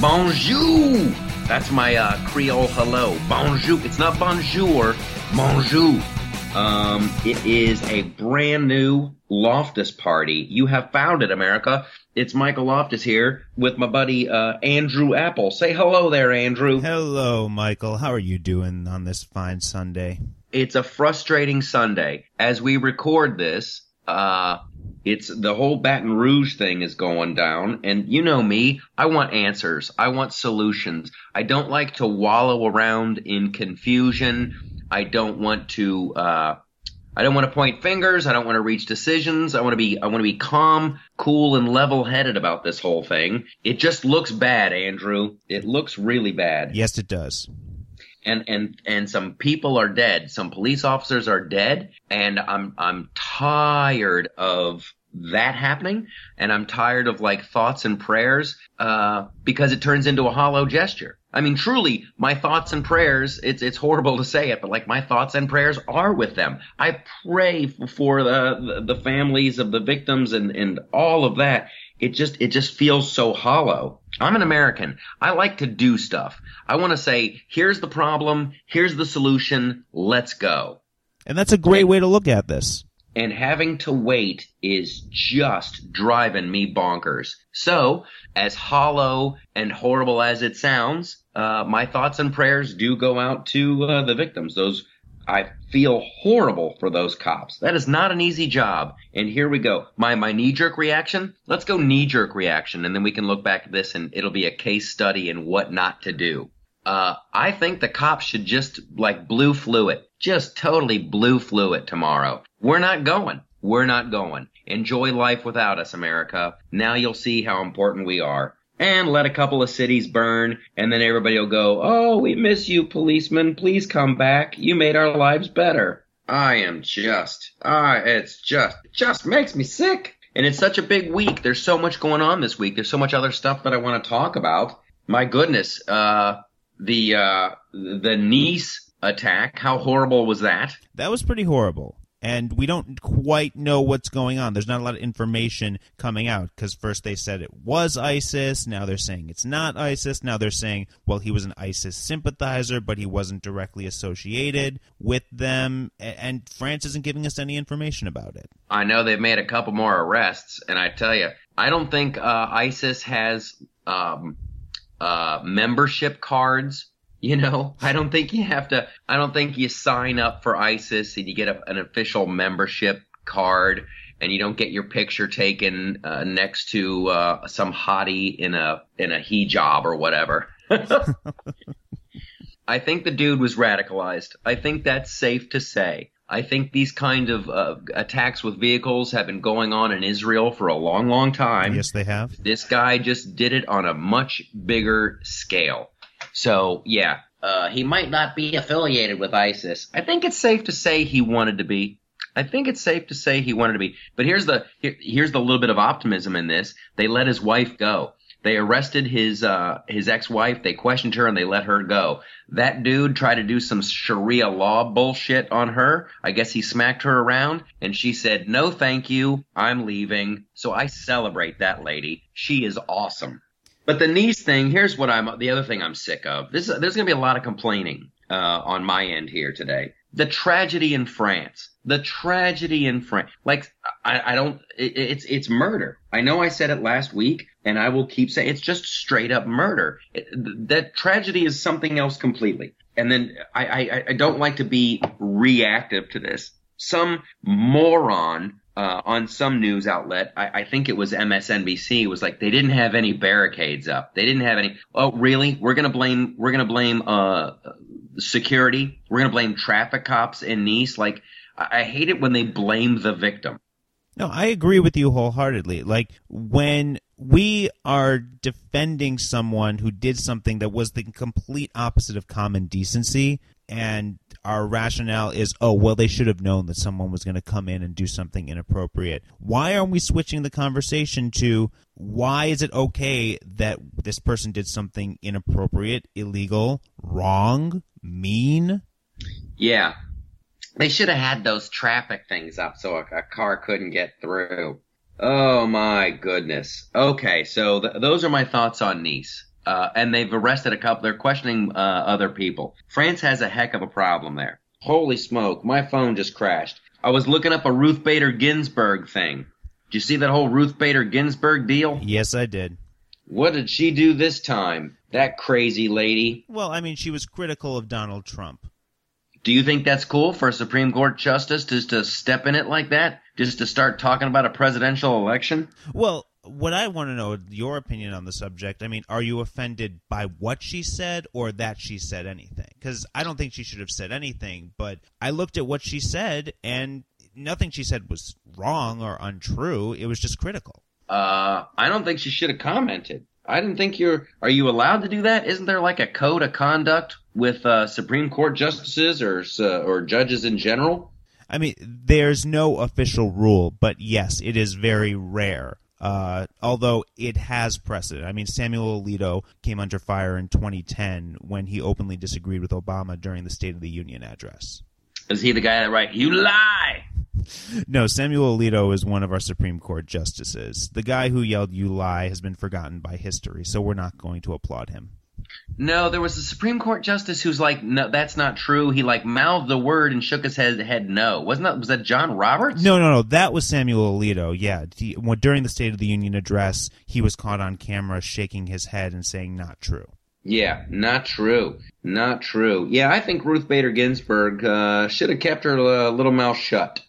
Bonjour. That's my uh, Creole hello. Bonjour. It's not bonjour. Bonjour. Um, it is a brand new Loftus party. You have found it, America. It's Michael Loftus here with my buddy uh, Andrew Apple. Say hello there, Andrew. Hello, Michael. How are you doing on this fine Sunday? It's a frustrating Sunday. As we record this, uh, it's the whole Baton Rouge thing is going down, and you know me. I want answers. I want solutions. I don't like to wallow around in confusion. I don't want to. Uh, I don't want to point fingers. I don't want to reach decisions. I want to be. I want to be calm, cool, and level-headed about this whole thing. It just looks bad, Andrew. It looks really bad. Yes, it does and and and some people are dead. Some police officers are dead, and I'm I'm tired of that happening, and I'm tired of like thoughts and prayers uh, because it turns into a hollow gesture. I mean, truly, my thoughts and prayers, it's, it's horrible to say it, but like my thoughts and prayers are with them. I pray for the, the, the families of the victims and, and all of that. It just, it just feels so hollow. I'm an American. I like to do stuff. I want to say, here's the problem. Here's the solution. Let's go. And that's a great way to look at this and having to wait is just driving me bonkers. So, as hollow and horrible as it sounds, uh, my thoughts and prayers do go out to uh, the victims. Those I feel horrible for those cops. That is not an easy job. And here we go. My my knee jerk reaction. Let's go knee jerk reaction, and then we can look back at this, and it'll be a case study in what not to do. Uh, I think the cops should just like blue fluid, just totally blue fluid tomorrow. We're not going. We're not going. Enjoy life without us, America. Now you'll see how important we are. And let a couple of cities burn, and then everybody will go, Oh, we miss you, policeman. Please come back. You made our lives better. I am just, ah, it's just, it just makes me sick. And it's such a big week. There's so much going on this week. There's so much other stuff that I want to talk about. My goodness, uh, the, uh, the Nice attack, how horrible was that? That was pretty horrible and we don't quite know what's going on. There's not a lot of information coming out because first they said it was ISIS, now they're saying it's not ISIS, now they're saying, well, he was an ISIS sympathizer, but he wasn't directly associated with them, and France isn't giving us any information about it. I know they've made a couple more arrests, and I tell you, I don't think uh, ISIS has um, uh, membership cards you know, I don't think you have to. I don't think you sign up for ISIS and you get a, an official membership card, and you don't get your picture taken uh, next to uh, some hottie in a in a hijab or whatever. I think the dude was radicalized. I think that's safe to say. I think these kind of uh, attacks with vehicles have been going on in Israel for a long, long time. Yes, they have. This guy just did it on a much bigger scale. So yeah, uh, he might not be affiliated with ISIS. I think it's safe to say he wanted to be. I think it's safe to say he wanted to be. But here's the here, here's the little bit of optimism in this. They let his wife go. They arrested his uh, his ex-wife. They questioned her and they let her go. That dude tried to do some Sharia law bullshit on her. I guess he smacked her around and she said, "No, thank you. I'm leaving." So I celebrate that lady. She is awesome. But the Nice thing, here's what I'm. The other thing I'm sick of. This there's going to be a lot of complaining uh, on my end here today. The tragedy in France. The tragedy in France. Like I, I don't. It, it's it's murder. I know I said it last week, and I will keep saying it's just straight up murder. It, that tragedy is something else completely. And then I, I I don't like to be reactive to this. Some moron uh, on some news outlet, I, I, think it was MSNBC, was like they didn't have any barricades up. They didn't have any. Oh, really? We're gonna blame. We're gonna blame uh, security. We're gonna blame traffic cops in Nice. Like I, I hate it when they blame the victim. No, I agree with you wholeheartedly. Like when we are defending someone who did something that was the complete opposite of common decency, and our rationale is, oh, well, they should have known that someone was going to come in and do something inappropriate. Why aren't we switching the conversation to why is it okay that this person did something inappropriate, illegal, wrong, mean? Yeah. They should have had those traffic things up so a, a car couldn't get through. Oh my goodness. Okay, so th- those are my thoughts on Nice. uh, and they've arrested a couple. They're questioning uh, other people. France has a heck of a problem there. Holy smoke! My phone just crashed. I was looking up a Ruth Bader Ginsburg thing. Did you see that whole Ruth Bader Ginsburg deal? Yes, I did. What did she do this time? That crazy lady. Well, I mean, she was critical of Donald Trump. Do you think that's cool for a Supreme Court justice just to step in it like that? Just to start talking about a presidential election? Well, what I want to know your opinion on the subject. I mean, are you offended by what she said or that she said anything? Because I don't think she should have said anything, but I looked at what she said and nothing she said was wrong or untrue. It was just critical. Uh, I don't think she should have commented. I didn't think you're. Are you allowed to do that? Isn't there like a code of conduct with uh, Supreme Court justices or uh, or judges in general? I mean, there's no official rule, but yes, it is very rare. Uh, although it has precedent. I mean, Samuel Alito came under fire in 2010 when he openly disagreed with Obama during the State of the Union address. Is he the guy that right? You lie. No, Samuel Alito is one of our Supreme Court justices. The guy who yelled "You lie" has been forgotten by history, so we're not going to applaud him. No, there was a Supreme Court justice who's like, no, that's not true. He like mouthed the word and shook his head. Head no, wasn't that? Was that John Roberts? No, no, no. That was Samuel Alito. Yeah, he, during the State of the Union address, he was caught on camera shaking his head and saying "not true." Yeah, not true. Not true. Yeah, I think Ruth Bader Ginsburg uh, should have kept her uh, little mouth shut.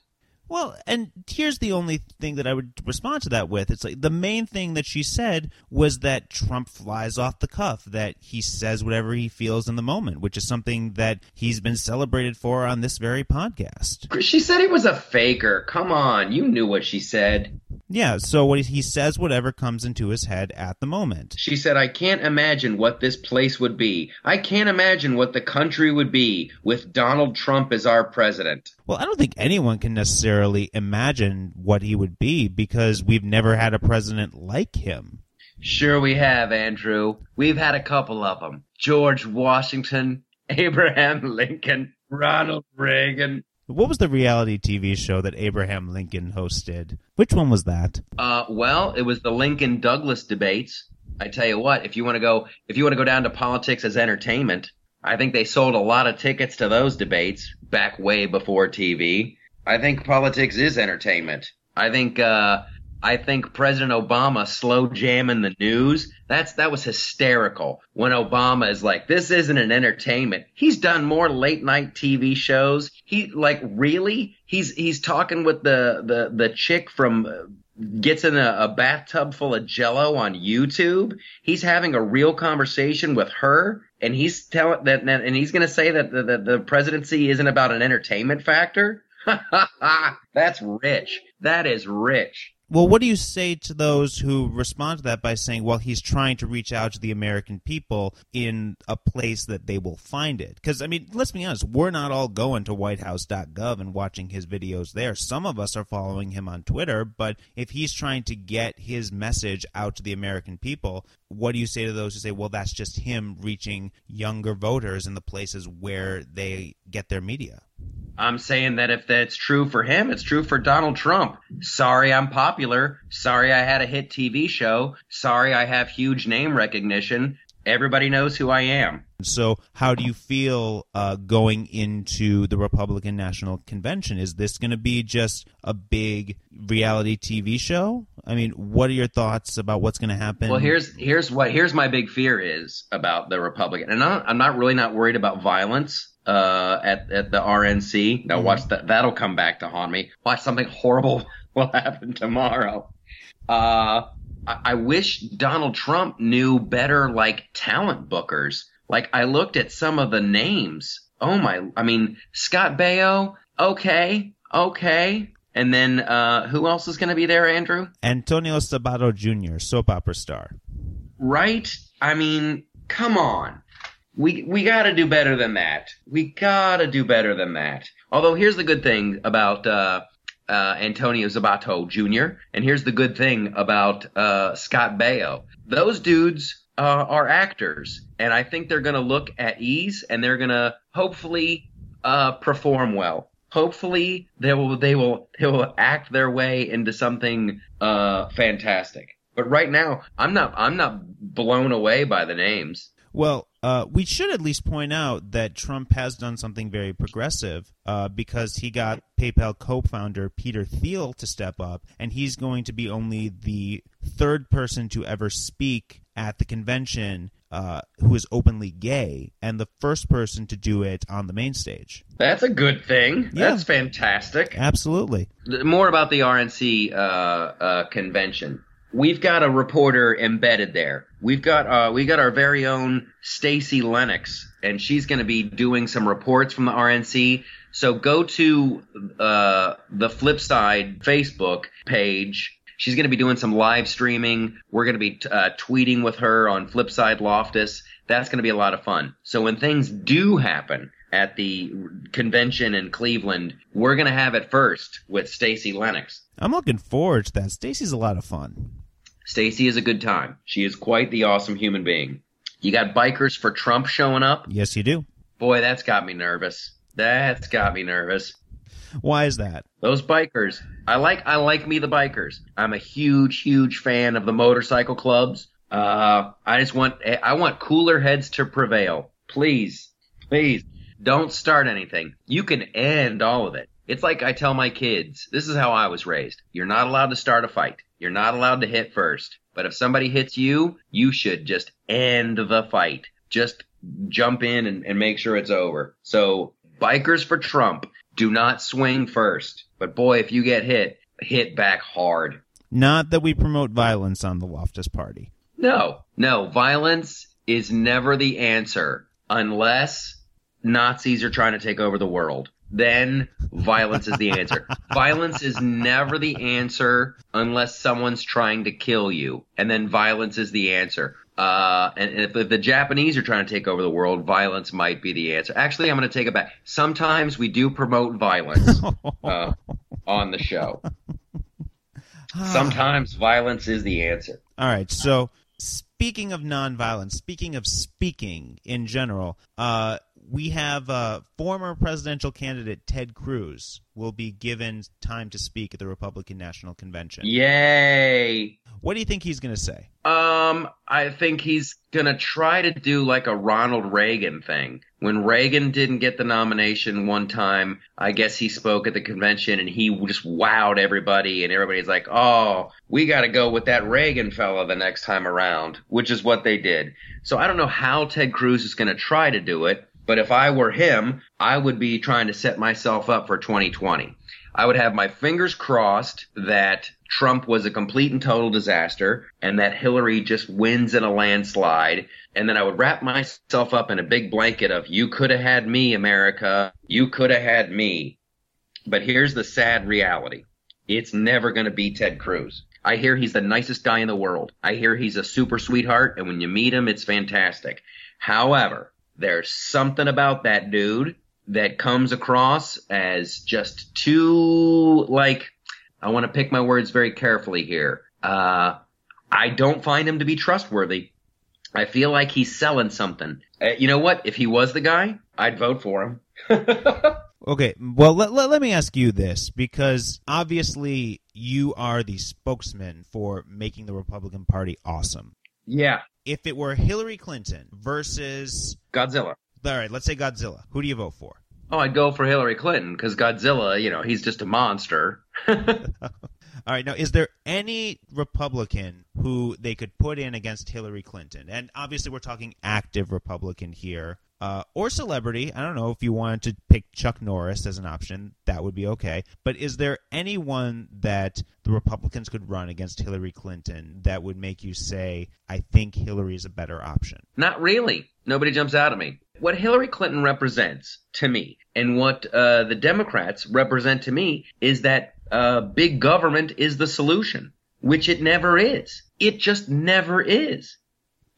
Well, and here's the only thing that I would respond to that with. It's like the main thing that she said was that Trump flies off the cuff, that he says whatever he feels in the moment, which is something that he's been celebrated for on this very podcast. She said he was a faker. Come on, you knew what she said. Yeah, so what he says whatever comes into his head at the moment. She said, I can't imagine what this place would be. I can't imagine what the country would be with Donald Trump as our president. Well, I don't think anyone can necessarily imagine what he would be because we've never had a president like him. Sure, we have, Andrew. We've had a couple of them George Washington, Abraham Lincoln, Ronald Reagan. What was the reality TV show that Abraham Lincoln hosted? Which one was that? Uh, well, it was the Lincoln Douglas debates. I tell you what, if you want to go, if you want to go down to politics as entertainment, I think they sold a lot of tickets to those debates back way before TV. I think politics is entertainment. I think, uh, I think President Obama slow jamming the news. That's that was hysterical. When Obama is like, "This isn't an entertainment." He's done more late night TV shows. He like really. He's he's talking with the the the chick from uh, gets in a, a bathtub full of Jello on YouTube. He's having a real conversation with her, and he's telling that, and he's going to say that the, the the presidency isn't about an entertainment factor. That's rich. That is rich. Well, what do you say to those who respond to that by saying, well, he's trying to reach out to the American people in a place that they will find it? Because, I mean, let's be honest, we're not all going to whitehouse.gov and watching his videos there. Some of us are following him on Twitter, but if he's trying to get his message out to the American people, what do you say to those who say, well, that's just him reaching younger voters in the places where they get their media? I'm saying that if that's true for him, it's true for Donald Trump. Sorry I'm popular. Sorry I had a hit TV show. Sorry I have huge name recognition. Everybody knows who I am. So, how do you feel uh, going into the Republican National Convention? Is this going to be just a big reality TV show? I mean, what are your thoughts about what's going to happen? Well, here's here's what here's my big fear is about the Republican, and I'm not really not worried about violence uh, at at the RNC. Now mm-hmm. watch that. That'll come back to haunt me. Watch something horrible will happen tomorrow. Uh, I, I wish Donald Trump knew better, like talent bookers. Like I looked at some of the names. Oh my! I mean, Scott Baio. Okay, okay. And then uh, who else is going to be there, Andrew? Antonio Sabato Jr., soap opera star. Right? I mean, come on we we got to do better than that. We got to do better than that. Although here's the good thing about uh, uh, Antonio Sabato Jr. and here's the good thing about uh, Scott Baio. Those dudes uh, are actors, and I think they're going to look at ease and they're going to hopefully uh, perform well. Hopefully they will they will they will act their way into something uh, fantastic But right now, I'm not I'm not blown away by the names. Well, uh, we should at least point out that Trump has done something very progressive uh, because he got PayPal co founder Peter Thiel to step up, and he's going to be only the third person to ever speak at the convention uh, who is openly gay, and the first person to do it on the main stage. That's a good thing. Yeah. That's fantastic. Absolutely. More about the RNC uh, uh, convention. We've got a reporter embedded there. We've got uh, we got our very own Stacy Lennox, and she's going to be doing some reports from the RNC. So go to uh, the Flipside Facebook page. She's going to be doing some live streaming. We're going to be uh, tweeting with her on Flipside Loftus. That's going to be a lot of fun. So when things do happen at the convention in Cleveland, we're going to have it first with Stacy Lennox. I'm looking forward to that. Stacy's a lot of fun. Stacy is a good time. She is quite the awesome human being. You got bikers for Trump showing up. Yes, you do. Boy, that's got me nervous. That's got me nervous. Why is that? Those bikers. I like I like me the bikers. I'm a huge huge fan of the motorcycle clubs. Uh I just want I want cooler heads to prevail. Please. Please don't start anything. You can end all of it. It's like I tell my kids, this is how I was raised. You're not allowed to start a fight. You're not allowed to hit first. But if somebody hits you, you should just end the fight. Just jump in and, and make sure it's over. So bikers for Trump, do not swing first. But boy, if you get hit, hit back hard. Not that we promote violence on the Loftus Party. No, no, violence is never the answer unless Nazis are trying to take over the world. Then violence is the answer. violence is never the answer unless someone's trying to kill you. And then violence is the answer. Uh, and if, if the Japanese are trying to take over the world, violence might be the answer. Actually, I'm going to take it back. Sometimes we do promote violence uh, on the show. Sometimes violence is the answer. All right. So, speaking of nonviolence, speaking of speaking in general, uh, we have uh, former presidential candidate Ted Cruz will be given time to speak at the Republican National Convention. Yay! What do you think he's going to say? Um, I think he's gonna try to do like a Ronald Reagan thing. When Reagan didn't get the nomination one time, I guess he spoke at the convention and he just wowed everybody, and everybody's like, "Oh, we got to go with that Reagan fella the next time around," which is what they did. So I don't know how Ted Cruz is gonna try to do it, but if I were him, I would be trying to set myself up for 2020. I would have my fingers crossed that Trump was a complete and total disaster and that Hillary just wins in a landslide. And then I would wrap myself up in a big blanket of, you could have had me, America. You could have had me. But here's the sad reality. It's never going to be Ted Cruz. I hear he's the nicest guy in the world. I hear he's a super sweetheart. And when you meet him, it's fantastic. However, there's something about that dude that comes across as just too like I want to pick my words very carefully here. Uh, I don't find him to be trustworthy. I feel like he's selling something. Uh, you know what? If he was the guy, I'd vote for him. Okay, well, let, let, let me ask you this because obviously you are the spokesman for making the Republican Party awesome. yeah, If it were Hillary Clinton versus, Godzilla. all right, let's say Godzilla, who do you vote for? Oh, I'd go for Hillary Clinton because Godzilla, you know, he's just a monster. All right, now is there any Republican who they could put in against Hillary Clinton? And obviously, we're talking active Republican here, uh, or celebrity. I don't know if you wanted to pick Chuck Norris as an option, that would be okay. But is there anyone that the Republicans could run against Hillary Clinton that would make you say, "I think Hillary is a better option"? Not really. Nobody jumps out at me. What Hillary Clinton represents to me, and what uh, the Democrats represent to me, is that uh, big government is the solution, which it never is. It just never is.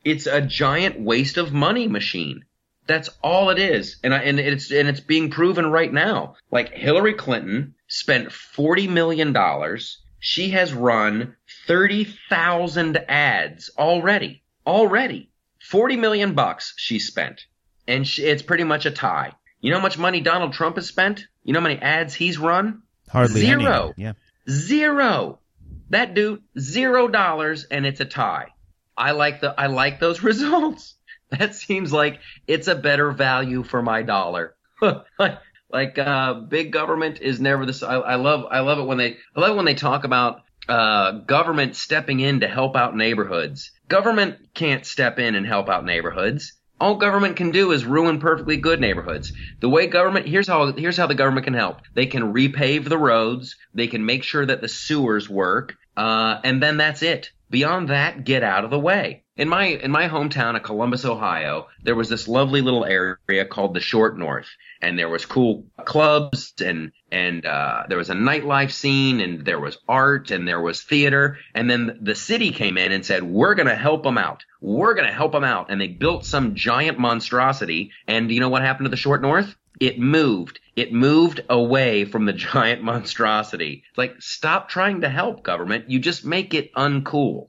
It's a giant waste of money machine. That's all it is, and I, and it's and it's being proven right now. Like Hillary Clinton spent forty million dollars. She has run thirty thousand ads already. Already, forty million bucks she spent, and she, it's pretty much a tie. You know how much money Donald Trump has spent? You know how many ads he's run? Hardly Zero. any. Yeah. Zero. That dude, zero dollars and it's a tie. I like the I like those results. That seems like it's a better value for my dollar. like uh, big government is never this. I, I love I love it when they I love it when they talk about uh, government stepping in to help out neighborhoods. Government can't step in and help out neighborhoods. All government can do is ruin perfectly good neighborhoods. The way government here's how here's how the government can help. They can repave the roads. They can make sure that the sewers work. Uh, and then that's it. Beyond that, get out of the way. In my in my hometown of Columbus, Ohio, there was this lovely little area called the Short North, and there was cool clubs and and uh, there was a nightlife scene and there was art and there was theater. And then the city came in and said, "We're going to help them out. We're going to help them out." And they built some giant monstrosity. And you know what happened to the Short North? It moved. It moved away from the giant monstrosity. It's Like, stop trying to help government. You just make it uncool.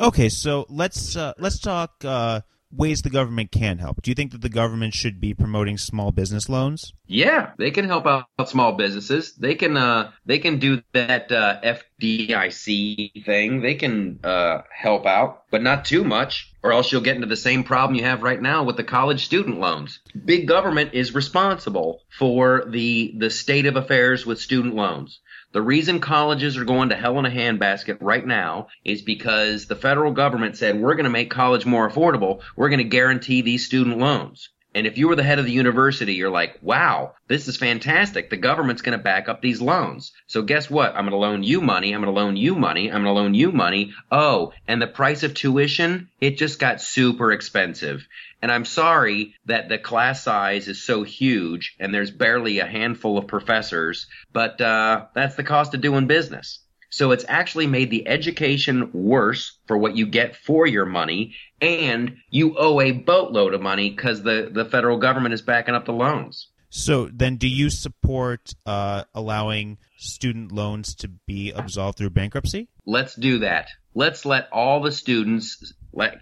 Okay, so let's uh, let's talk uh, ways the government can help. Do you think that the government should be promoting small business loans? Yeah, they can help out small businesses. They can uh, they can do that uh, FDIC thing. They can uh, help out, but not too much, or else you'll get into the same problem you have right now with the college student loans. Big government is responsible for the the state of affairs with student loans. The reason colleges are going to hell in a handbasket right now is because the federal government said we're going to make college more affordable. We're going to guarantee these student loans. And if you were the head of the university, you're like, wow, this is fantastic. The government's going to back up these loans. So guess what? I'm going to loan you money. I'm going to loan you money. I'm going to loan you money. Oh, and the price of tuition, it just got super expensive. And I'm sorry that the class size is so huge and there's barely a handful of professors, but uh, that's the cost of doing business. So it's actually made the education worse for what you get for your money, and you owe a boatload of money because the, the federal government is backing up the loans. So then, do you support uh, allowing student loans to be absolved through bankruptcy? Let's do that. Let's let all the students,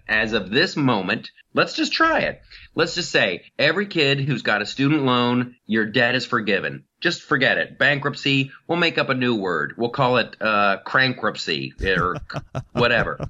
as of this moment, let's just try it. Let's just say every kid who's got a student loan, your debt is forgiven. Just forget it. Bankruptcy, we'll make up a new word. We'll call it uh, crankruptcy or whatever.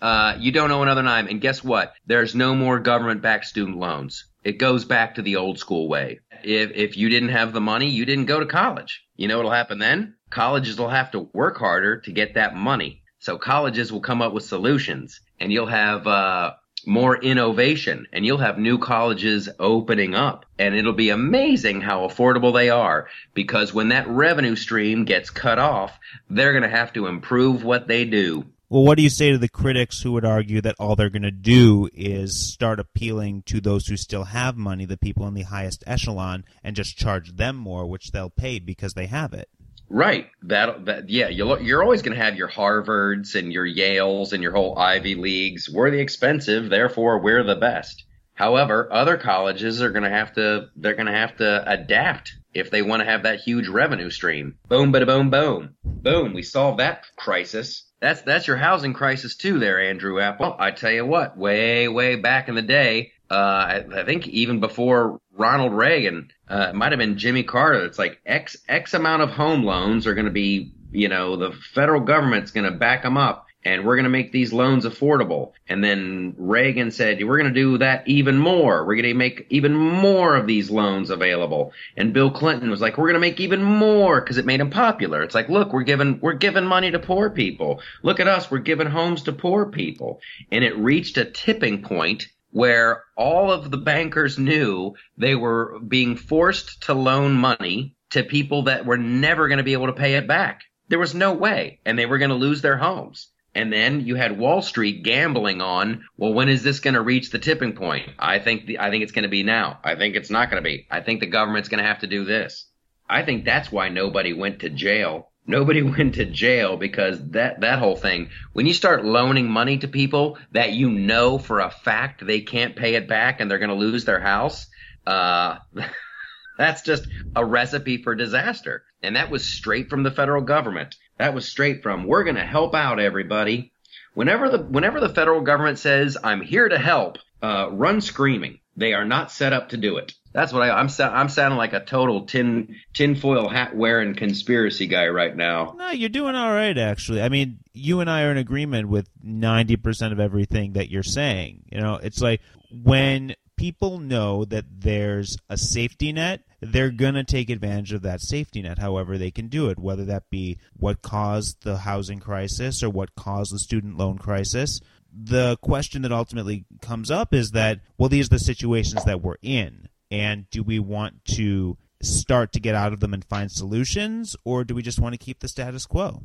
Uh, you don't owe another dime. And guess what? There's no more government backed student loans. It goes back to the old school way. If, if you didn't have the money, you didn't go to college. You know what'll happen then? Colleges will have to work harder to get that money. So colleges will come up with solutions and you'll have, uh, more innovation and you'll have new colleges opening up and it'll be amazing how affordable they are because when that revenue stream gets cut off, they're going to have to improve what they do. Well, what do you say to the critics who would argue that all they're going to do is start appealing to those who still have money, the people in the highest echelon, and just charge them more, which they'll pay because they have it? Right. That that yeah, you're you're always going to have your Harvards and your Yales and your whole Ivy Leagues. We're the expensive, therefore we're the best. However, other colleges are going to have to they're going to have to adapt if they want to have that huge revenue stream. Boom, bada boom, boom, boom. We solved that crisis. That's that's your housing crisis too, there, Andrew Apple. I tell you what, way way back in the day, uh, I, I think even before Ronald Reagan, uh, it might have been Jimmy Carter. It's like X X amount of home loans are going to be, you know, the federal government's going to back them up, and we're going to make these loans affordable. And then Reagan said, we're going to do that even more. We're going to make even more of these loans available. And Bill Clinton was like, we're going to make even more because it made him popular. It's like, look, we're giving we're giving money to poor people. Look at us, we're giving homes to poor people. And it reached a tipping point where all of the bankers knew they were being forced to loan money to people that were never going to be able to pay it back. There was no way, and they were going to lose their homes. And then you had Wall Street gambling on, well, when is this going to reach the tipping point? I think the, I think it's going to be now. I think it's not going to be. I think the government's going to have to do this. I think that's why nobody went to jail Nobody went to jail because that, that whole thing, when you start loaning money to people that you know for a fact they can't pay it back and they're going to lose their house, uh, that's just a recipe for disaster. And that was straight from the federal government. That was straight from, we're going to help out everybody. Whenever the, whenever the federal government says, I'm here to help, uh, run screaming. They are not set up to do it. That's what I, I'm. I'm sounding like a total tin tinfoil hat wearing conspiracy guy right now. No, you're doing all right, actually. I mean, you and I are in agreement with ninety percent of everything that you're saying. You know, it's like when people know that there's a safety net, they're going to take advantage of that safety net however they can do it, whether that be what caused the housing crisis or what caused the student loan crisis. The question that ultimately comes up is that, well, these are the situations that we're in. And do we want to start to get out of them and find solutions, or do we just want to keep the status quo?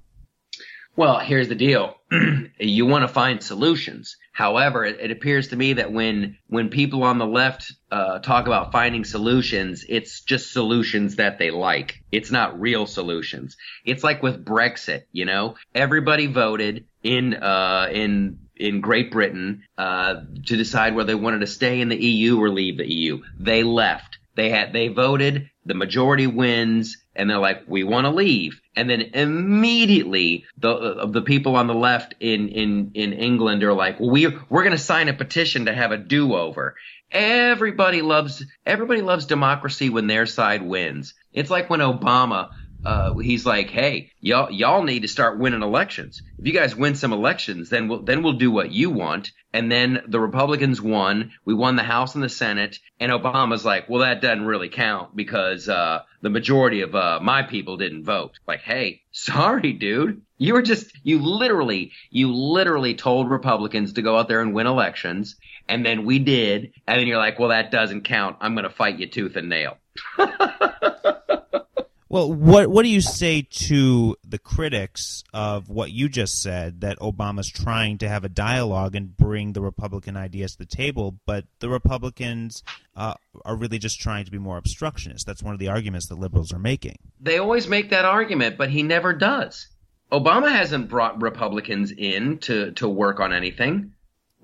Well, here's the deal. you want to find solutions. However, it, it, appears to me that when when people on the left uh, talk about finding solutions, it's just solutions that they like. It's not real solutions. It's like with Brexit. You know, everybody voted in uh, in in Great Britain uh, to decide whether they wanted to stay in the EU or leave the EU. They left. They had they voted. The majority wins, and they're like, "We want to leave." And then immediately the uh, the people on the left in in in England are like, "We we're going to sign a petition to have a do over." Everybody loves everybody loves democracy when their side wins. It's like when Obama uh, he's like, hey, y'all, y'all need to start winning elections. If you guys win some elections, then we'll, then we'll do what you want. And then the Republicans won. We won the House and the Senate. And Obama's like, well, that doesn't really count because, uh, the majority of, uh, my people didn't vote. Like, hey, sorry, dude. You were just, you literally, you literally told Republicans to go out there and win elections. And then we did. And then you're like, well, that doesn't count. I'm going to fight you tooth and nail. Well, what what do you say to the critics of what you just said that Obama's trying to have a dialogue and bring the Republican ideas to the table, but the Republicans uh, are really just trying to be more obstructionist? That's one of the arguments that liberals are making. They always make that argument, but he never does. Obama hasn't brought Republicans in to, to work on anything.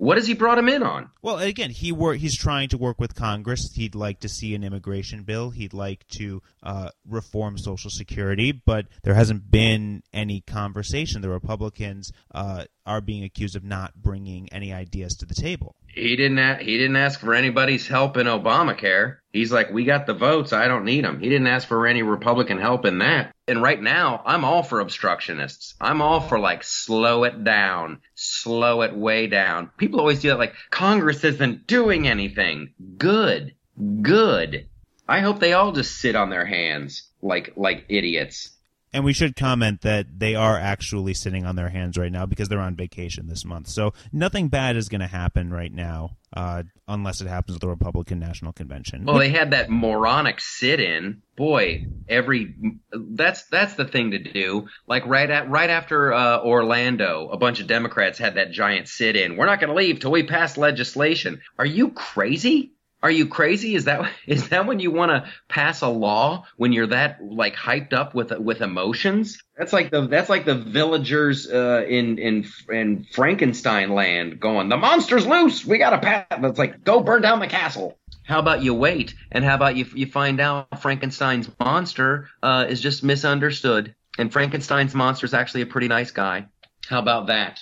What has he brought him in on? Well, again, he wor- he's trying to work with Congress. He'd like to see an immigration bill. He'd like to uh, reform Social Security, but there hasn't been any conversation. The Republicans uh, are being accused of not bringing any ideas to the table. He didn't. A- he didn't ask for anybody's help in Obamacare. He's like, we got the votes. I don't need them. He didn't ask for any Republican help in that. And right now, I'm all for obstructionists. I'm all for like slow it down, slow it way down. People always do that. Like Congress isn't doing anything. Good, good. I hope they all just sit on their hands like like idiots. And we should comment that they are actually sitting on their hands right now because they're on vacation this month. So nothing bad is going to happen right now, uh, unless it happens at the Republican National Convention. Well, they had that moronic sit-in. Boy, every that's that's the thing to do. Like right at right after uh, Orlando, a bunch of Democrats had that giant sit-in. We're not going to leave till we pass legislation. Are you crazy? Are you crazy? Is that is that when you want to pass a law when you're that like hyped up with with emotions? That's like the that's like the villagers uh, in in in Frankenstein land going, the monster's loose. We got to pass. It's like go burn down the castle. How about you wait and how about you you find out Frankenstein's monster uh, is just misunderstood and Frankenstein's monster is actually a pretty nice guy. How about that?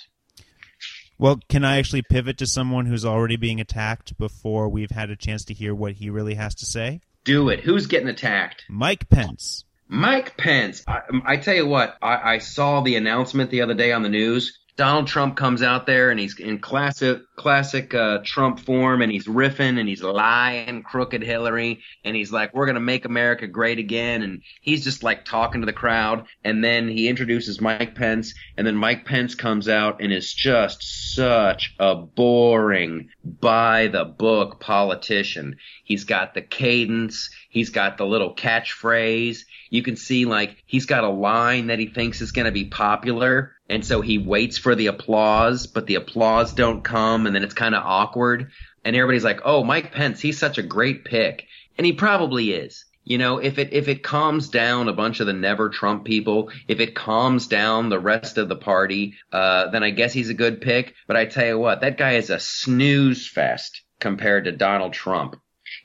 Well, can I actually pivot to someone who's already being attacked before we've had a chance to hear what he really has to say? Do it. Who's getting attacked? Mike Pence. Mike Pence. I, I tell you what, I, I saw the announcement the other day on the news Donald Trump comes out there and he's in classic classic uh, Trump form and he's riffing and he's lying crooked Hillary and he's like we're gonna make America great again and he's just like talking to the crowd and then he introduces Mike Pence and then Mike Pence comes out and is just such a boring by the book politician. He's got the cadence, he's got the little catchphrase. You can see like he's got a line that he thinks is gonna be popular and so he waits for the applause, but the applause don't come, and then it's kind of awkward. And everybody's like, "Oh, Mike Pence, he's such a great pick," and he probably is. You know, if it if it calms down a bunch of the never Trump people, if it calms down the rest of the party, uh, then I guess he's a good pick. But I tell you what, that guy is a snooze fest compared to Donald Trump.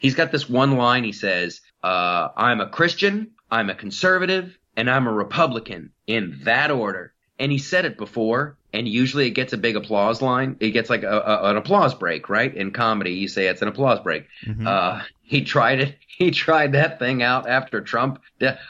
He's got this one line. He says, uh, "I'm a Christian, I'm a conservative, and I'm a Republican in that order." and he said it before and usually it gets a big applause line. It gets like a, a, an applause break, right? In comedy, you say it's an applause break. Mhm. Uh, he tried it. He tried that thing out after Trump.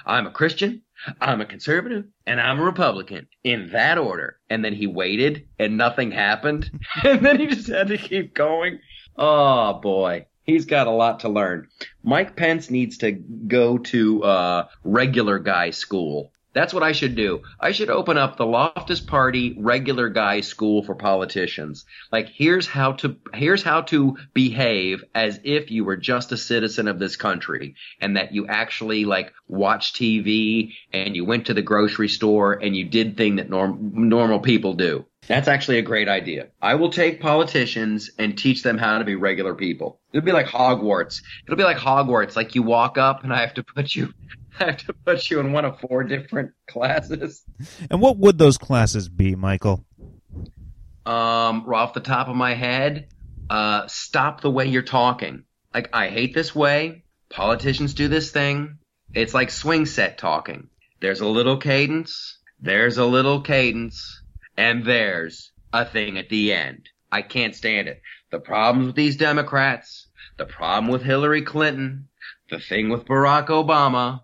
I'm a Christian. I'm a conservative and I'm a Republican in that order. And then he waited and nothing happened. and then he just had to keep going. Oh boy. He's got a lot to learn. Mike Pence needs to go to uh, regular guy school. That's what I should do. I should open up the Loftus Party regular guy school for politicians. Like here's how to here's how to behave as if you were just a citizen of this country and that you actually like watch TV and you went to the grocery store and you did thing that norm, normal people do. That's actually a great idea. I will take politicians and teach them how to be regular people. It'll be like Hogwarts. It'll be like Hogwarts. Like you walk up and I have to put you, have to put you in one of four different classes. And what would those classes be, Michael? Um, off the top of my head, uh, stop the way you're talking. Like I hate this way. Politicians do this thing. It's like swing set talking. There's a little cadence. There's a little cadence. And there's a thing at the end. I can't stand it. The problems with these Democrats, the problem with Hillary Clinton, the thing with Barack Obama,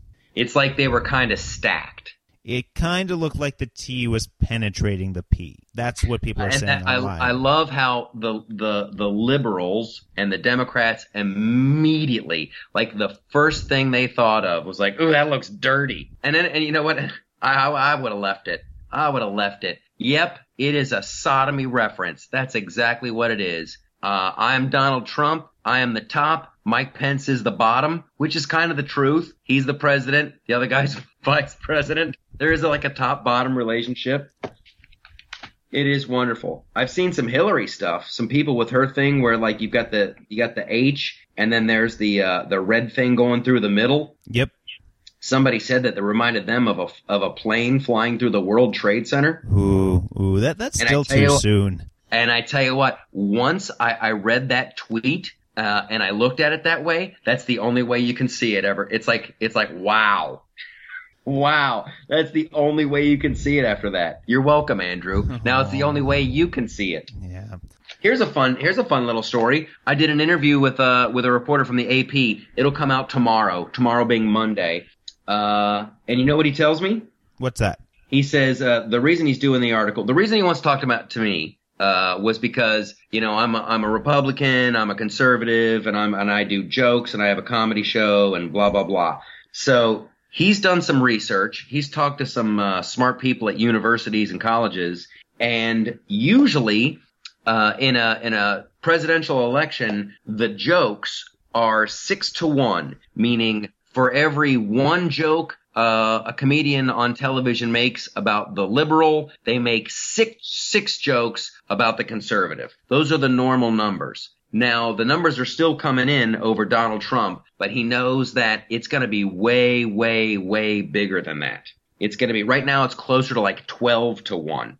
It's like they were kind of stacked. It kind of looked like the T was penetrating the P. That's what people are And saying I, online. I love how the, the the liberals and the Democrats immediately, like the first thing they thought of was like, "Ooh, that looks dirty." And then, and you know what? I I, I would have left it. I would have left it. Yep, it is a sodomy reference. That's exactly what it is. Uh, I am Donald Trump. I am the top. Mike Pence is the bottom, which is kind of the truth. He's the president. The other guy's vice president. There is like a top bottom relationship. It is wonderful. I've seen some Hillary stuff. Some people with her thing where like you've got the you got the H and then there's the uh, the red thing going through the middle. yep. Somebody said that that reminded them of a of a plane flying through the World Trade Center. Ooh, ooh, that that's And still too you- soon. And I tell you what, once I, I read that tweet uh, and I looked at it that way, that's the only way you can see it ever. It's like it's like wow, wow. That's the only way you can see it after that. You're welcome, Andrew. Now it's the only way you can see it. Yeah. Here's a fun here's a fun little story. I did an interview with uh with a reporter from the AP. It'll come out tomorrow. Tomorrow being Monday. Uh, and you know what he tells me? What's that? He says uh, the reason he's doing the article, the reason he wants to talk about to me uh, was because you know I'm a, I'm a Republican, I'm a conservative, and I'm and I do jokes and I have a comedy show and blah blah blah. So he's done some research. He's talked to some uh, smart people at universities and colleges, and usually uh, in a in a presidential election, the jokes are six to one, meaning for every one joke uh, a comedian on television makes about the liberal, they make six six jokes about the conservative. Those are the normal numbers. Now the numbers are still coming in over Donald Trump, but he knows that it's going to be way, way, way bigger than that. It's going to be right now. It's closer to like twelve to one.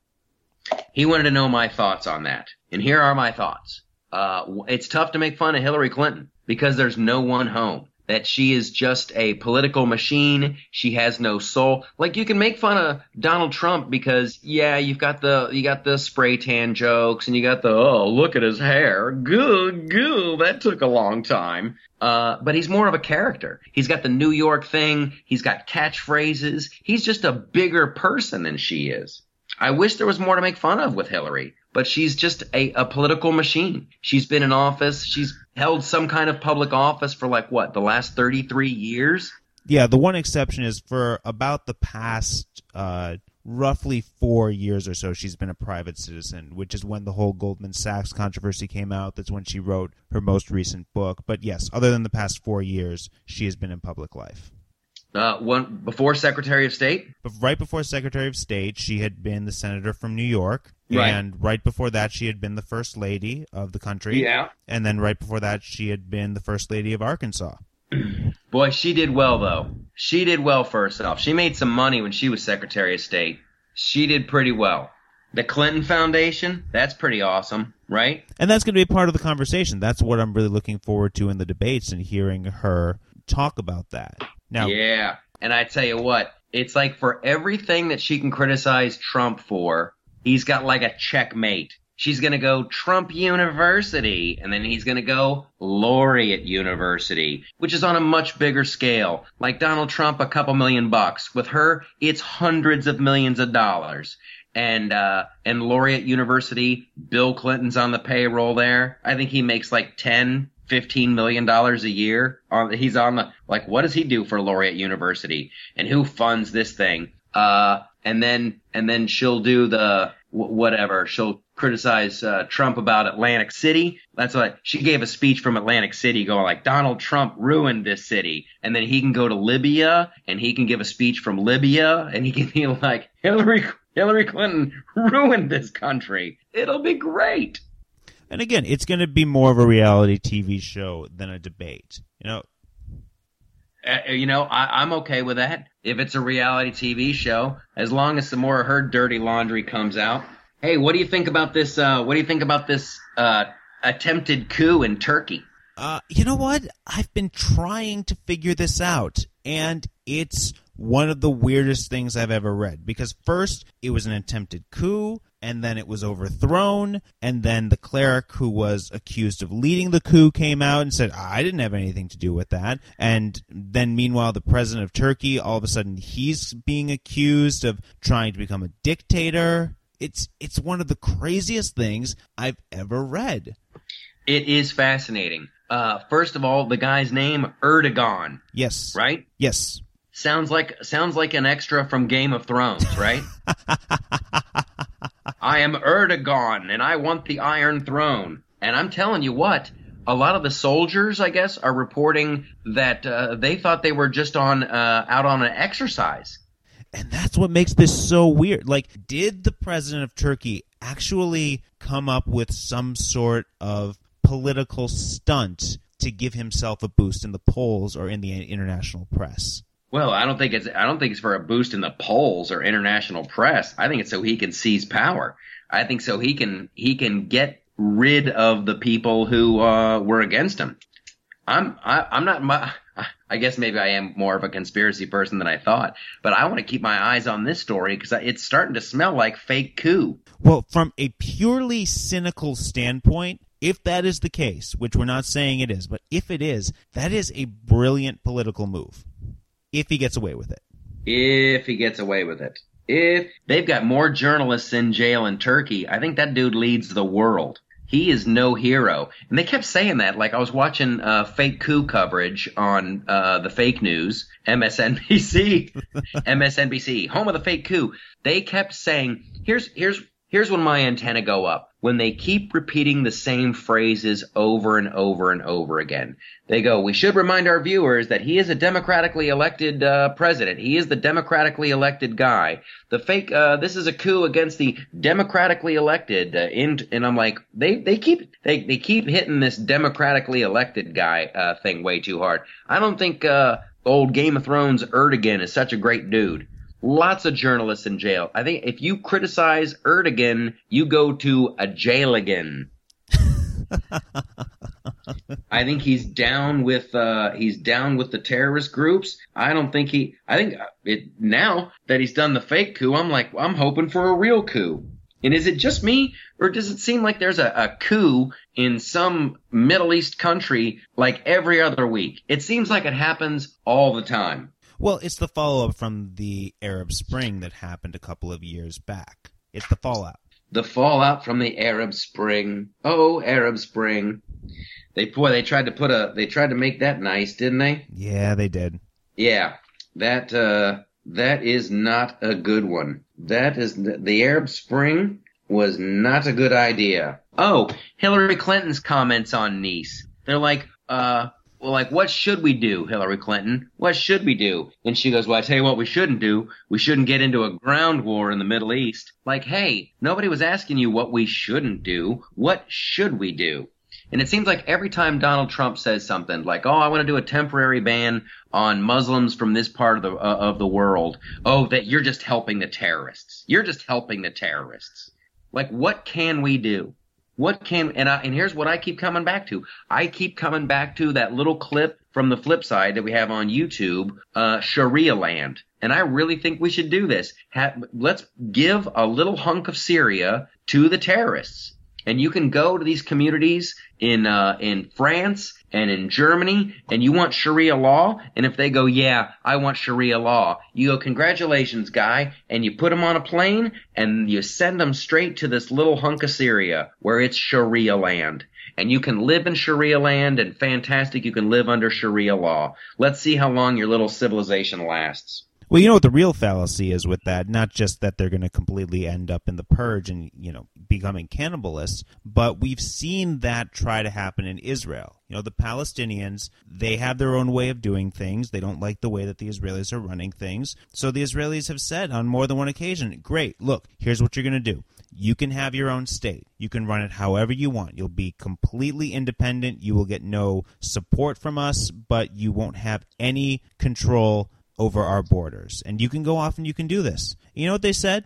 He wanted to know my thoughts on that, and here are my thoughts. Uh, it's tough to make fun of Hillary Clinton because there's no one home. That she is just a political machine. She has no soul. Like you can make fun of Donald Trump because yeah, you've got the you got the spray tan jokes and you got the oh look at his hair, goo goo. That took a long time. Uh, but he's more of a character. He's got the New York thing. He's got catchphrases. He's just a bigger person than she is. I wish there was more to make fun of with Hillary, but she's just a, a political machine. She's been in office. She's held some kind of public office for like what, the last 33 years? Yeah, the one exception is for about the past uh, roughly four years or so, she's been a private citizen, which is when the whole Goldman Sachs controversy came out. That's when she wrote her most recent book. But yes, other than the past four years, she has been in public life. Uh, one before Secretary of State. But right before Secretary of State, she had been the senator from New York. Right. And right before that, she had been the first lady of the country. Yeah. And then right before that, she had been the first lady of Arkansas. Boy, she did well though. She did well for herself. She made some money when she was Secretary of State. She did pretty well. The Clinton Foundation, that's pretty awesome, right? And that's going to be part of the conversation. That's what I'm really looking forward to in the debates and hearing her talk about that. Now, Yeah. And I tell you what, it's like for everything that she can criticize Trump for, he's got like a checkmate. She's going to go Trump University, and then he's going to go Laureate University, which is on a much bigger scale. Like Donald Trump, a couple million bucks. With her, it's hundreds of millions of dollars. And uh, and Laureate University, Bill Clinton's on the payroll there. I think he makes like ten, fifteen million dollars a year. On he's on the like, what does he do for Laureate University? And who funds this thing? Uh, and then and then she'll do the wh- whatever. She'll criticize uh, Trump about Atlantic City. That's what she gave a speech from Atlantic City, going like Donald Trump ruined this city, and then he can go to Libya and he can give a speech from Libya, and he can be like Hillary Hillary Clinton ruined this country. It'll be great. and again, it's going to be more of a reality TV show than a debate. You know, Uh, you know, I, I'm okay with that. If it's a reality TV show, as long as some more of her dirty laundry comes out. Hey, what do you think about this? Uh, what do you think about this uh, attempted coup in Turkey? Uh, you know what? I've been trying to figure this out, and it's one of the weirdest things I've ever read. Because first, it was an attempted coup, and then it was overthrown, and then the cleric who was accused of leading the coup came out and said, I didn't have anything to do with that. And then, meanwhile, the president of Turkey, all of a sudden, he's being accused of trying to become a dictator. It's it's one of the craziest things I've ever read. It is fascinating. Uh, first of all, the guy's name Erdogan, Yes. right? Yes. Sounds like sounds like an extra from Game of Thrones, right? I am Erdogan, and I want the Iron Throne. And I'm telling you what, a lot of the soldiers, I guess, are reporting that uh, they thought they were just on uh, out on an exercise. And that's what makes this so weird. Like, did the president of Turkey actually come up with some sort of political stunt to give himself a boost in the polls or in the international press? Well, I don't think it's I don't think it's for a boost in the polls or international press. I think it's so he can seize power. I think so he can he can get rid of the people who uh, were against him. I'm I, I'm not my, I guess maybe I am more of a conspiracy person than I thought, but I want to keep my eyes on this story because it's starting to smell like fake coup. Well, from a purely cynical standpoint, if that is the case, which we're not saying it is, but if it is, that is a brilliant political move. If he gets away with it. If he gets away with it. If they've got more journalists in jail in Turkey, I think that dude leads the world. He is no hero. And they kept saying that. Like I was watching uh, fake coup coverage on uh, the fake news, MSNBC, MSNBC, home of the fake coup. They kept saying, "Here's here's here's when my antenna go up when they keep repeating the same phrases over and over and over again. They go, "We should remind our viewers that he is a democratically elected uh, president. He is the democratically elected guy. The fake, uh, this is a coup against the democratically elected." Uh, in, and I'm like, they they keep they they keep hitting this democratically elected guy uh, thing way too hard. I don't think uh, old Game of Thrones Erdogan is such a great dude. Lots of journalists in jail. I think if you criticize Erdogan, you go to a jail again. I think he's down with uh, he's down with the terrorist groups. I don't think he. I think it now that he's done the fake coup. I'm like I'm hoping for a real coup. And is it just me, or does it seem like there's a, a coup in some Middle East country like every other week? It seems like it happens all the time. Well, it's the follow up from the Arab Spring that happened a couple of years back. It's the fallout. The fallout from the Arab Spring. Oh, Arab Spring. They boy, they tried to put a they tried to make that nice, didn't they? Yeah, they did. Yeah. That uh that is not a good one. That is the Arab Spring was not a good idea. Oh, Hillary Clinton's comments on Nice. They're like, uh well, like, what should we do, Hillary Clinton? What should we do? And she goes, well, I tell you what we shouldn't do. We shouldn't get into a ground war in the Middle East. Like, hey, nobody was asking you what we shouldn't do. What should we do? And it seems like every time Donald Trump says something like, "Oh, I want to do a temporary ban on Muslims from this part of the uh, of the world," oh, that you're just helping the terrorists. You're just helping the terrorists. Like, what can we do? What can and I, and here's what I keep coming back to. I keep coming back to that little clip from the flip side that we have on YouTube, uh, Sharia land. And I really think we should do this. Have, let's give a little hunk of Syria to the terrorists and you can go to these communities in uh, in France and in Germany, and you want Sharia law, and if they go, yeah, I want Sharia law, you go, congratulations, guy, and you put them on a plane, and you send them straight to this little hunk of Syria where it's Sharia land. And you can live in Sharia land, and fantastic, you can live under Sharia law. Let's see how long your little civilization lasts. Well, you know what the real fallacy is with that? Not just that they're going to completely end up in the purge and, you know, becoming cannibalists, but we've seen that try to happen in Israel. You know, the Palestinians, they have their own way of doing things. They don't like the way that the Israelis are running things. So the Israelis have said on more than one occasion, great, look, here's what you're going to do. You can have your own state. You can run it however you want. You'll be completely independent. You will get no support from us, but you won't have any control over our borders. And you can go off and you can do this. You know what they said?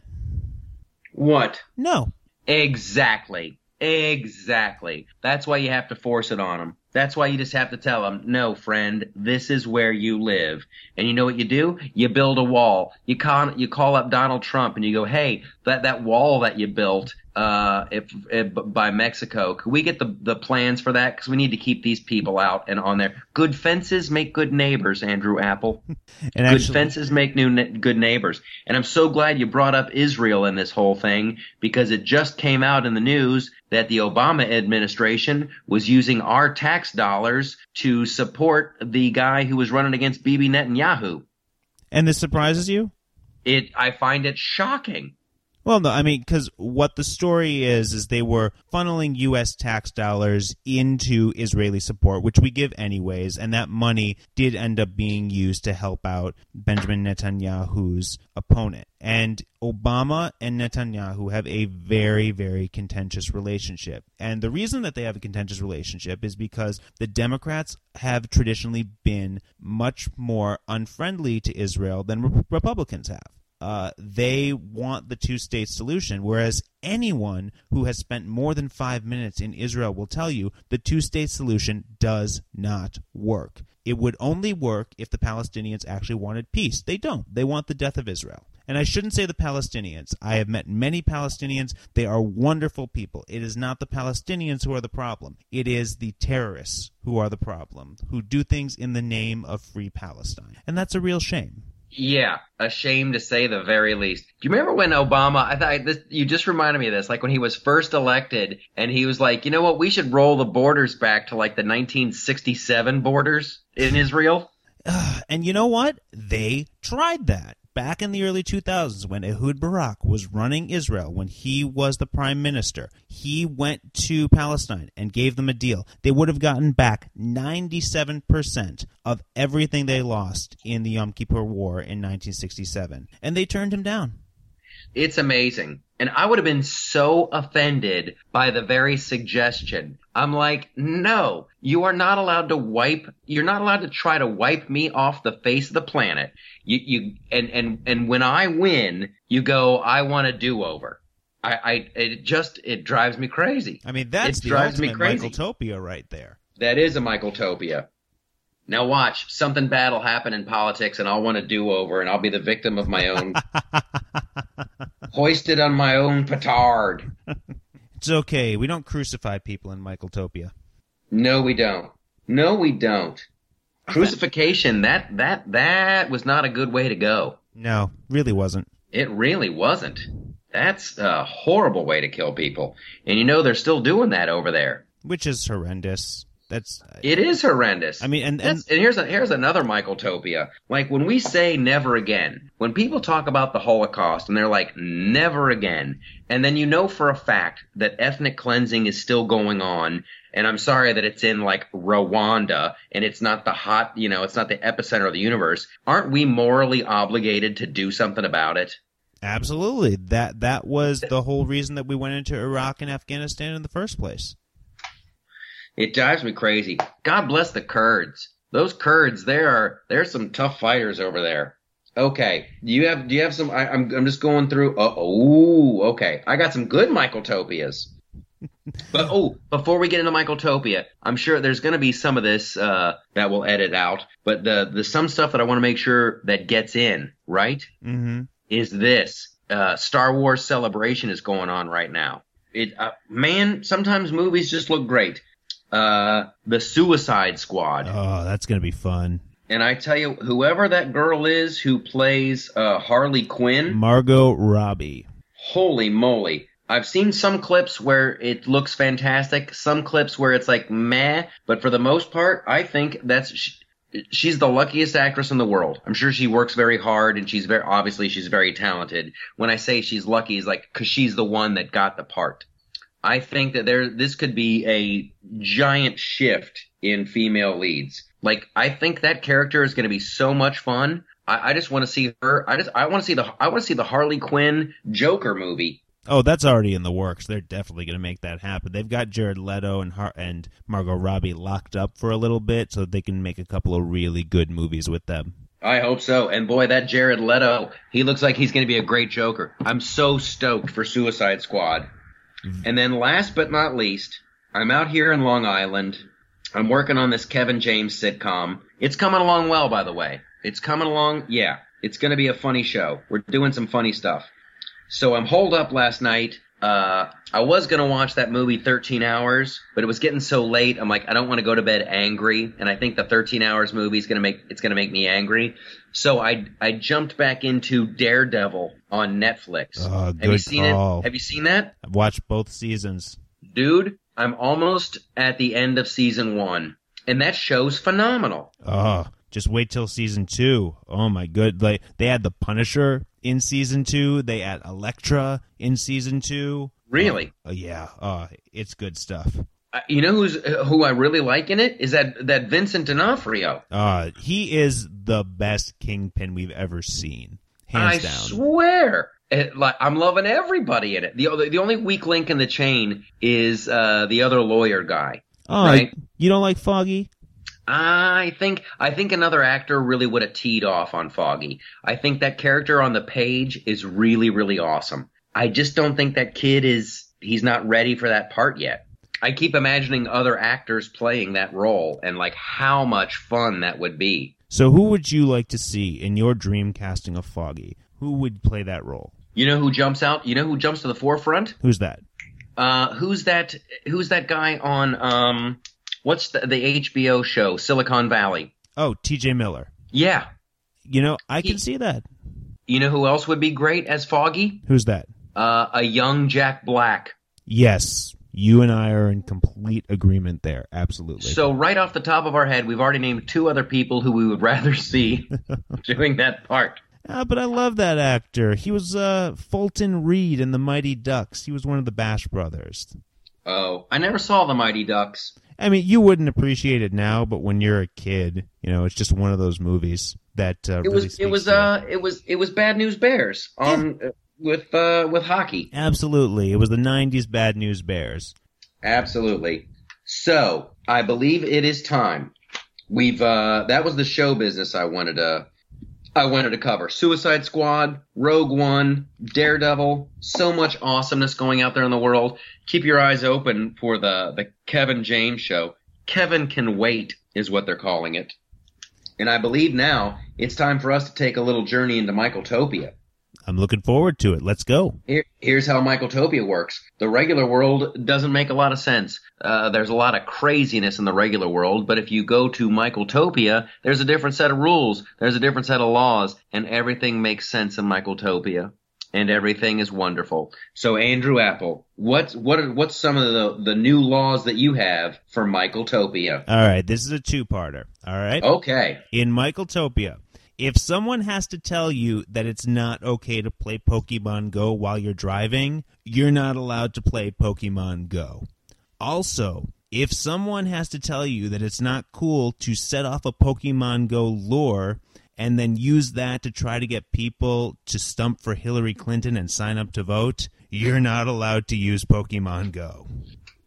What? No. Exactly. Exactly. That's why you have to force it on them. That's why you just have to tell them, no, friend, this is where you live. And you know what you do? You build a wall. You call, you call up Donald Trump and you go, hey, that, that wall that you built, uh, if, if, by Mexico. Could we get the the plans for that? Because we need to keep these people out and on there. Good fences make good neighbors, Andrew Apple. and good actually, fences make new good neighbors. And I'm so glad you brought up Israel in this whole thing because it just came out in the news that the Obama administration was using our tax dollars to support the guy who was running against Bibi Netanyahu. And this surprises you? It I find it shocking. Well, no, I mean, because what the story is, is they were funneling U.S. tax dollars into Israeli support, which we give anyways, and that money did end up being used to help out Benjamin Netanyahu's opponent. And Obama and Netanyahu have a very, very contentious relationship. And the reason that they have a contentious relationship is because the Democrats have traditionally been much more unfriendly to Israel than Republicans have uh, they want the two state solution, whereas anyone who has spent more than five minutes in Israel will tell you the two state solution does not work. It would only work if the Palestinians actually wanted peace. They don't. They want the death of Israel. And I shouldn't say the Palestinians. I have met many Palestinians. They are wonderful people. It is not the Palestinians who are the problem. It is the terrorists who are the problem, who do things in the name of free Palestine. And that's a real shame. Yeah, a shame to say the very least. Do you remember when Obama? I thought this. You just reminded me of this. Like when he was first elected, and he was like, you know what? We should roll the borders back to like the 1967 borders in Israel. and you know what? They tried that back in the early 2000s when Ehud Barak was running Israel, when he was the prime minister, he went to Palestine and gave them a deal. They would have gotten back 97% of everything they lost in the Yom Kippur War in 1967. And they turned him down. It's amazing. And I would have been so offended by the very suggestion. I'm like, no, you are not allowed to wipe, you're not allowed to try to wipe me off the face of the planet. You, you, and, and, and when I win, you go, I want a do-over. I, I, it just, it drives me crazy. I mean, that's it the drives ultimate me crazy. Michaeltopia right there. That is a Michaeltopia. Now watch, something bad will happen in politics and I'll want a do-over and I'll be the victim of my own hoisted on my own petard. it's okay. We don't crucify people in Michaeltopia. No, we don't. No, we don't. Crucifixion, that that that was not a good way to go. No, really wasn't. It really wasn't. That's a horrible way to kill people. And you know they're still doing that over there. Which is horrendous. That's It is horrendous. I mean, and and and here's a, here's another Michaeltopia. Like when we say never again, when people talk about the Holocaust and they're like never again, and then you know for a fact that ethnic cleansing is still going on, and I'm sorry that it's in like Rwanda and it's not the hot, you know, it's not the epicenter of the universe. Aren't we morally obligated to do something about it? absolutely that that was the whole reason that we went into Iraq and Afghanistan in the first place. It drives me crazy. God bless the Kurds. Those Kurds, there are there's some tough fighters over there. Okay, do you have do you have some? I, I'm I'm just going through. Uh, oh, okay. I got some good Michaeltopias. but oh, before we get into Michaeltopia, I'm sure there's going to be some of this uh, that we'll edit out. But the the some stuff that I want to make sure that gets in right Mm-hmm. is this uh, Star Wars celebration is going on right now. It uh, man, sometimes movies just look great. Uh, the Suicide Squad, Oh, that's gonna be fun. and I tell you, whoever that girl is who plays uh, Harley Quinn, Margot Robbie. holy moly! I've seen some clips where it looks fantastic, some clips where it's like meh, but for the most part, I think that's. Sh- She's the luckiest actress in the world. I'm sure she works very hard and she's very, obviously she's very talented. When I say she's lucky, is like, cause she's the one that got the part. I think that there, this could be a giant shift in female leads. Like, I think that character is going to be so much fun. I, I just want to see her. I just, I want to see the, I want to see the Harley Quinn Joker movie. Oh, that's already in the works. They're definitely going to make that happen. They've got Jared Leto and Har- and Margot Robbie locked up for a little bit, so that they can make a couple of really good movies with them. I hope so. And boy, that Jared Leto, he looks like he's going to be a great Joker. I'm so stoked for Suicide Squad. And then last but not least, I'm out here in Long Island. I'm working on this Kevin James sitcom. It's coming along well, by the way. It's coming along, yeah. It's going to be a funny show. We're doing some funny stuff. So I'm holed up last night. Uh, I was gonna watch that movie 13 Hours, but it was getting so late. I'm like, I don't want to go to bed angry, and I think the 13 Hours movie is gonna make it's gonna make me angry. So I I jumped back into Daredevil on Netflix. Oh, Have you seen call. it? Have you seen that, I've watched both seasons. dude? I'm almost at the end of season one, and that show's phenomenal. Oh, just wait till season two. Oh my good! Like they had the Punisher in season two. They had Elektra in season two. Really. Oh yeah. Oh, it's good stuff. Uh, you know who's uh, who I really like in it is that that Vincent D'Onofrio. Uh, he is the best kingpin we've ever seen, hands I down. swear. It, like I'm loving everybody in it. The the only weak link in the chain is uh, the other lawyer guy. oh, right. you don't like Foggy? I think I think another actor really would have teed off on Foggy. I think that character on the page is really really awesome. I just don't think that kid is he's not ready for that part yet. I keep imagining other actors playing that role and like how much fun that would be. So, who would you like to see in your dream casting of Foggy? Who would play that role? You know who jumps out? You know who jumps to the forefront? Who's that? Uh, who's that? Who's that guy on um, what's the, the HBO show Silicon Valley? Oh, T.J. Miller. Yeah. You know, I can He- see that. You know who else would be great as Foggy? Who's that? Uh, a young Jack Black. Yes, you and I are in complete agreement there. Absolutely. So right off the top of our head, we've already named two other people who we would rather see doing that part. Ah, but I love that actor. He was uh, Fulton Reed in The Mighty Ducks. He was one of the Bash brothers. Oh, I never saw the Mighty Ducks. I mean, you wouldn't appreciate it now, but when you're a kid, you know, it's just one of those movies that uh, It really was it was uh it was it was Bad News Bears on uh, with uh with hockey. Absolutely, it was the '90s Bad News Bears. Absolutely. So I believe it is time. We've uh that was the show business I wanted to I wanted to cover. Suicide Squad, Rogue One, Daredevil, so much awesomeness going out there in the world. Keep your eyes open for the the Kevin James show. Kevin can wait is what they're calling it. And I believe now it's time for us to take a little journey into Michaeltopia. I'm looking forward to it. Let's go. Here, here's how Michaeltopia works. The regular world doesn't make a lot of sense. Uh, there's a lot of craziness in the regular world, but if you go to Michaeltopia, there's a different set of rules, there's a different set of laws, and everything makes sense in Michaeltopia. and everything is wonderful. So Andrew Apple, what's what are, what's some of the the new laws that you have for Michaeltopia? All right, this is a two-parter. All right. Okay. In Michaeltopia, if someone has to tell you that it's not okay to play Pokemon Go while you're driving, you're not allowed to play Pokemon Go. Also, if someone has to tell you that it's not cool to set off a Pokemon Go lure and then use that to try to get people to stump for Hillary Clinton and sign up to vote, you're not allowed to use Pokemon Go.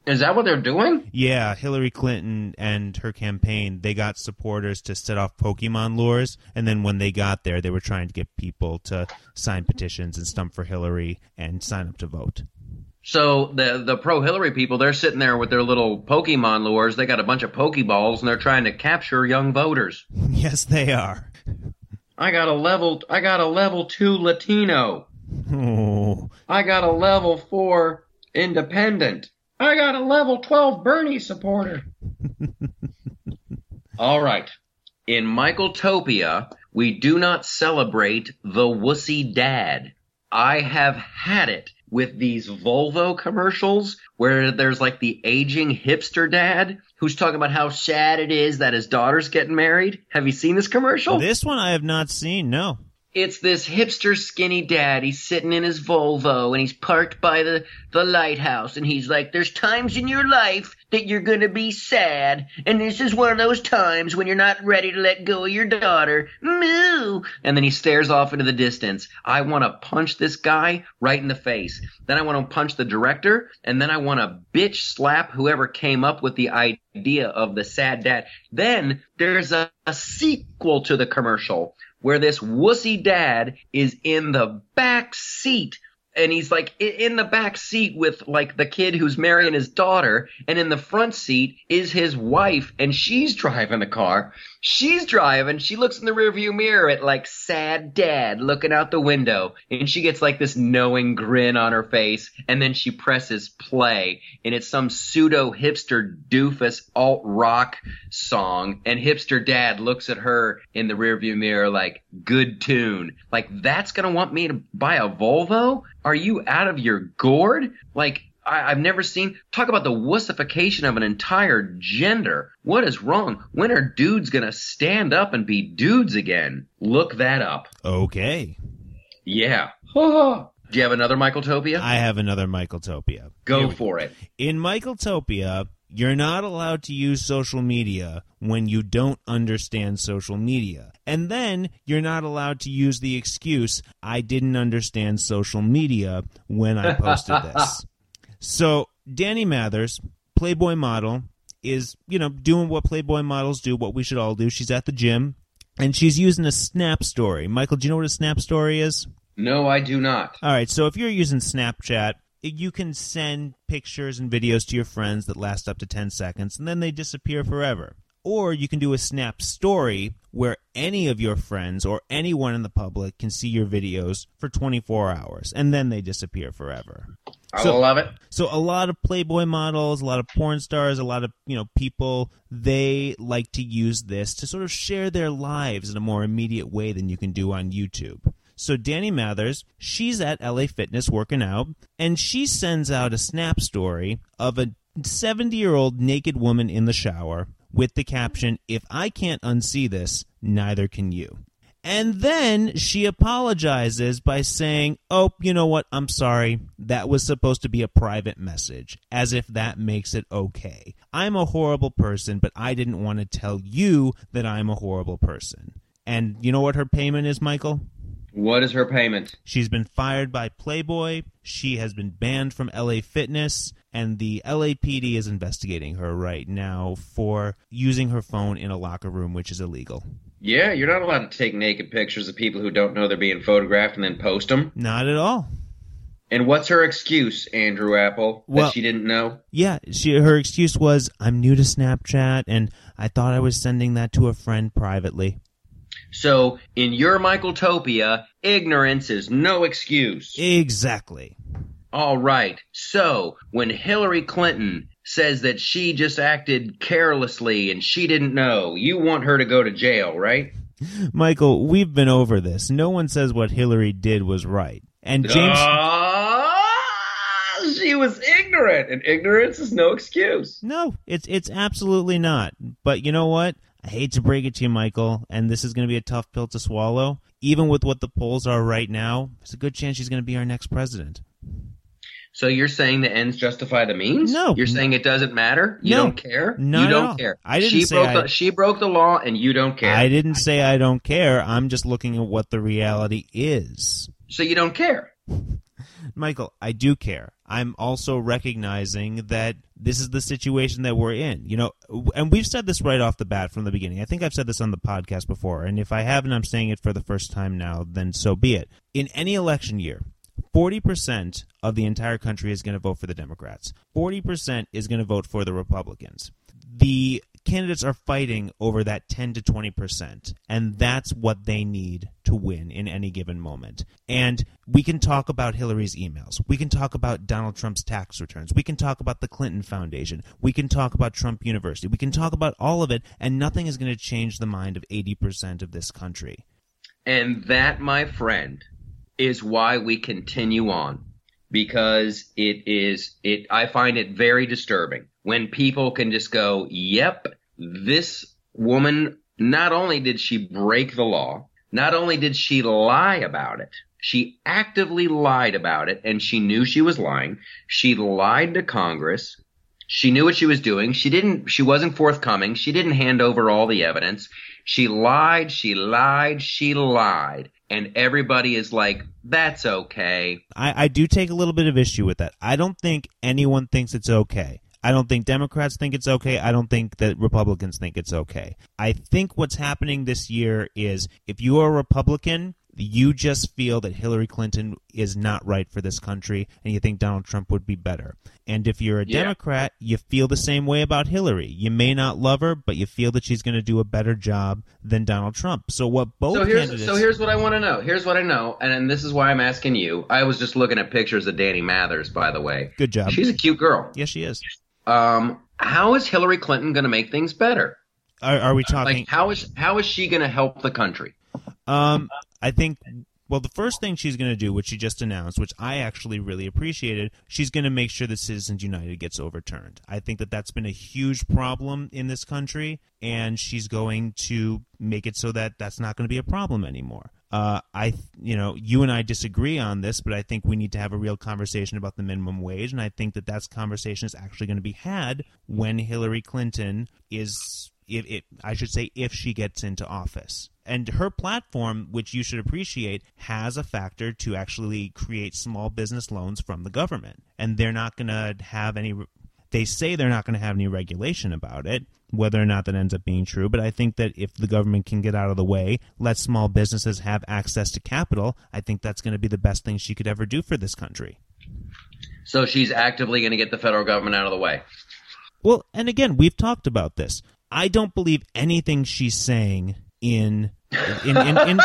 Is that what they're doing? Yeah, Hillary Clinton and her campaign, they got supporters to set off Pokemon lures, and then when they got there, they were trying to get people to sign petitions and stump for Hillary and sign up to vote. So the the pro Hillary people, they're sitting there with their little Pokemon lures. They got a bunch of Pokeballs, and they're trying to capture young voters. yes, they are. I got a level. I got a level two Latino. Oh, I got a level four independent. I got a level 12 Bernie supporter. All right. In Michaeltopia, we do not celebrate the wussy dad. I have had it with these Volvo commercials where there's like the aging hipster dad who's talking about how sad it is that his daughter's getting married. Have you seen this commercial? this one I have not seen. No. It's this hipster skinny dad. He's sitting in his Volvo and he's parked by the, the lighthouse and he's like, there's times in your life that you're gonna be sad. And this is one of those times when you're not ready to let go of your daughter. Moo! And then he stares off into the distance. I wanna punch this guy right in the face. Then I wanna punch the director and then I wanna bitch slap whoever came up with the idea of the sad dad. Then there's a, a sequel to the commercial where this wussy dad is in the back seat and he's like in the back seat with like the kid who's marrying his daughter and in the front seat is his wife and she's driving the car she's driving. She looks in the rearview mirror at like sad dad looking out the window. And she gets like this knowing grin on her face. And then she presses play. And it's some pseudo hipster doofus alt rock song. And hipster dad looks at her in the rearview mirror like good tune. Like that's gonna want me to buy a volvo? Are you out of your gourd? Like I, I've never seen talk about the wussification of an entire gender. What is wrong? When are dudes gonna stand up and be dudes again? Look that up. Okay. Yeah. Do you have another Michaeltopia? I have another Michaeltopia. Go for it. In Michaeltopia, you're not allowed to use social media when you don't understand social media. And then you're not allowed to use the excuse, I didn't understand social media when I posted this. So, Dani Mathers, Playboy model, is, you know, doing what Playboy models do, what we should all do. She's at the gym and she's using a snap story. Michael, do you know what a snap story is? No, I do not. All right, so if you're using Snapchat, you can send pictures and videos to your friends that last up to 10 seconds and then they disappear forever. Or you can do a Snap story where any of your friends or anyone in the public can see your videos for 24 hours and then they disappear forever. I So- love it. So a lot of Playboy models, a lot of porn stars, a lot of, you know, people, they like to use this to sort of share their lives in a more immediate way than you can do on YouTube. So Dani Mathers, she's at LA Fitness working out, and she sends out a snap story of a 70-year-old naked woman in the shower with the caption, "If I can't unsee this, neither can you." And then she apologizes by saying, Oh, you know what? I'm sorry. That was supposed to be a private message, as if that makes it okay. I'm a horrible person, but I didn't want to tell you that I'm a horrible person. And you know what her payment is, Michael? What is her payment? She's been fired by Playboy. She has been banned from LA Fitness. And the LAPD is investigating her right now for using her phone in a locker room, which is illegal. Yeah, you're not allowed to take naked pictures of people who don't know they're being photographed and then post them. Not at all. And what's her excuse, Andrew Apple, Well- that she didn't know? Yeah, she her excuse was I'm new to Snapchat and I thought I was sending that to a friend privately. So, in your Michaeltopia, ignorance is no excuse. Exactly. All right. So, when Hillary Clinton says that she just acted carelessly and she didn't know, you want her to go to jail, right? Michael, we've been over this. No one says what Hillary did was right. And James, Ah, she was ignorant, and ignorance is no excuse. no, it's it's absolutely not. But you know what? I hate to break it to you, Michael, and this is going to be a tough pill to swallow. Even with what the polls are right now, there's a good chance she's going to be our next president. So you're saying the ends justify the means? No. You're saying it doesn't matter? You No. don't care? No. you don't care. I didn't she say broke I- the she broke the law and you don't care. I didn't say I don't care. I'm just looking at what the reality is. so you don't care. Michael, I do care. I'm also recognizing that this is the situation that we're in. You know, and we've said this right off the bat from the beginning. I think I've said this on the podcast before, and if I haven't, I'm saying it for the first time now, then so be it. In any election year, 40% of the entire country is going to vote for the Democrats. 40% is going to vote for the Republicans. The candidates are fighting over that 10 to 20%, and that's what they need to win in any given moment. And we can talk about Hillary's emails. We can talk about Donald Trump's tax returns. We can talk about the Clinton Foundation. We can talk about Trump University. We can talk about all of it, and nothing is going to change the mind of 80% of this country. And that, my friend, is why we continue on. Because it is it I find it very disturbing when people can just go, Yep, this woman not only did she break the law, not only did she lie about it, she actively lied about it and she knew she was lying. She lied to Congress. She knew what she was doing. She didn't she wasn't forthcoming. She didn't hand over all the evidence. She lied, she lied, she lied. And everybody is like, that's okay. I, I do take a little bit of issue with that. I don't think anyone thinks it's okay. I don't think Democrats think it's okay. I don't think that Republicans think it's okay. I think what's happening this year is if you are a Republican, you just feel that Hillary Clinton is not right for this country and you think Donald Trump would be better. And if you're a Yeah. Democrat, you feel the same way about Hillary. You may not love her, but you feel that she's going to do a better job than Donald Trump. So what both So here's candidates so here's what I want to know. Here's what I know, and, and this is why I'm asking you. I was just looking at pictures of Dani Mathers, by the way. Good job. She's a cute girl. yes, she is. Um, how is Hillary Clinton going to make things better? Are, are we talking? Like, how is how is she going to help the country? Um, I think. Well, the first thing she's going to do, which she just announced, which I actually really appreciated, she's going to make sure that Citizens United gets overturned. I think that that's been a huge problem in this country, and she's going to make it so that that's not going to be a problem anymore. Uh, I, you know, you and I disagree on this, but I think we need to have a real conversation about the minimum wage, and I think that that conversation is actually going to be had when Hillary Clinton is if it, I should say if she gets into office. And her platform, which you should appreciate, has a factor to actually create small business loans from the government. And they're not going to have any they say they're not going to have any regulation about it, whether or not that ends up being true. But I think that if the government can get out of the way, let small businesses have access to capital, I think that's going to be the best thing she could ever do for this country. So she's actively going to get the federal government out of the way. Well, and again, we've talked about this. I don't believe anything she's saying in in in, in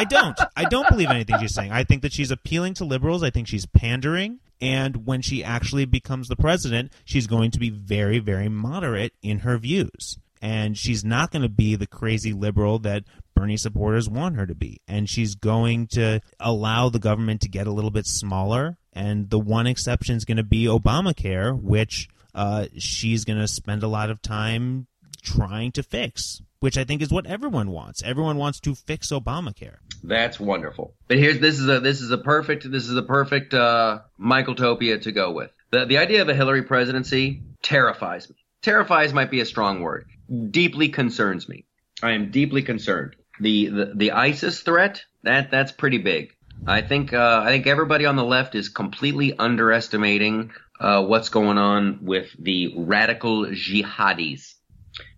I don't. I don't believe anything she's saying. I think that she's appealing to liberals. I think she's pandering. And when she actually becomes the president, she's going to be very, very moderate in her views. And she's not going to be the crazy liberal that Bernie supporters want her to be. And she's going to allow the government to get a little bit smaller. And the one exception is going to be Obamacare, which uh, she's going to spend a lot of time trying to fix, which I think is what everyone wants. Everyone wants to fix Obamacare. That's wonderful. But here's this is a this is a perfect this is a perfect uh, Michael Topia to go with. The the idea of a Hillary presidency terrifies me. Terrifies might be a strong word. Deeply concerns me. I am deeply concerned. The the, the ISIS threat that that's pretty big. I think uh, I think everybody on the left is completely underestimating uh, what's going on with the radical jihadis,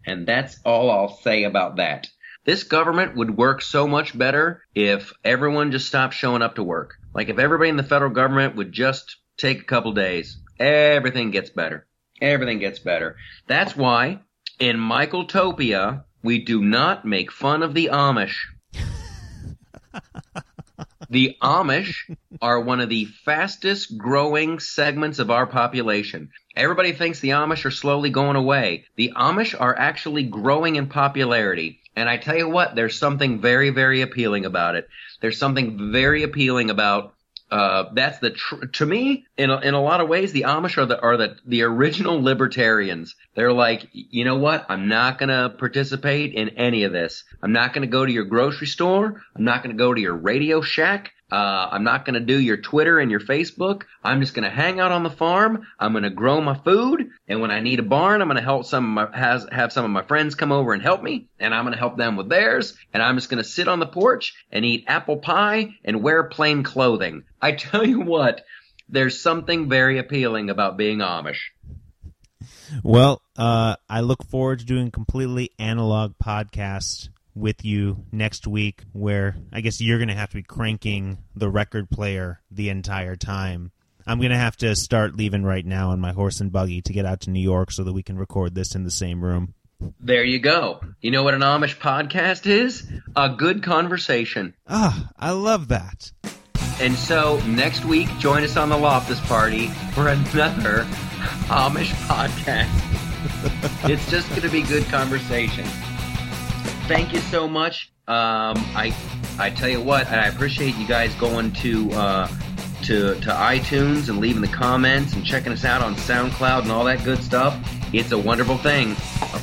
and that's all I'll say about that. This government would work so much better if everyone just stopped showing up to work. Like if everybody in the federal government would just take a couple days, everything gets better. Everything gets better. That's why in Michael Topia, we do not make fun of the Amish. the Amish are one of the fastest growing segments of our population. Everybody thinks the Amish are slowly going away. The Amish are actually growing in popularity. And I tell you what, there's something very, very appealing about it. There's something very appealing about Uh, that's the tr- to me in a, in a lot of ways the Amish are the are the the original libertarians. They're like, you know what? I'm not gonna participate in any of this. I'm not gonna go to your grocery store. I'm not gonna go to your Radio Shack. Uh, I'm not going to do your Twitter and your Facebook. I'm just going to hang out on the farm. I'm going to grow my food. And when I need a barn, I'm going to help some of my, has, have some of my friends come over and help me. And I'm going to help them with theirs. And I'm just going to sit on the porch and eat apple pie and wear plain clothing. I tell you what, there's something very appealing about being Amish. Well, uh, I look forward to doing completely analog podcast with you next week where I guess you're going to have to be cranking the record player the entire time. I'm going to have to start leaving right now on my horse and buggy to get out to New York so that we can record this in the same room. There you go. You know what an Amish podcast is? A good conversation. Ah, I love that. And so next week, join us on the Loftus Party for another Amish podcast. it's just going to be good conversation thank you so much. Um, I I tell you what, I appreciate you guys going to uh, to to iTunes and leaving the comments and checking us out on SoundCloud and all that good stuff. It's a wonderful thing.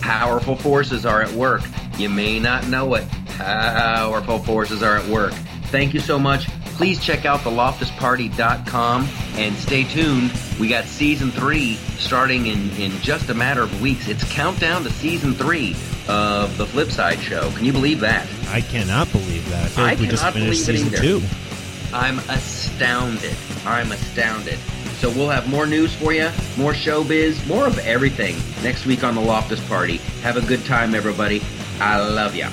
Powerful forces are at work. You may not know it. Powerful forces are at work. Thank you so much. Please check out theloftusparty.com and stay tuned. We got season three starting in, in just a matter of weeks. It's countdown to season three of the Flipside show. Can you believe that? I cannot believe that. I feel like I we just finished season two. I'm astounded. I'm astounded. So we'll have more news for you, more showbiz, more of everything next week on the Loftus Party. Have a good time, everybody. I love you.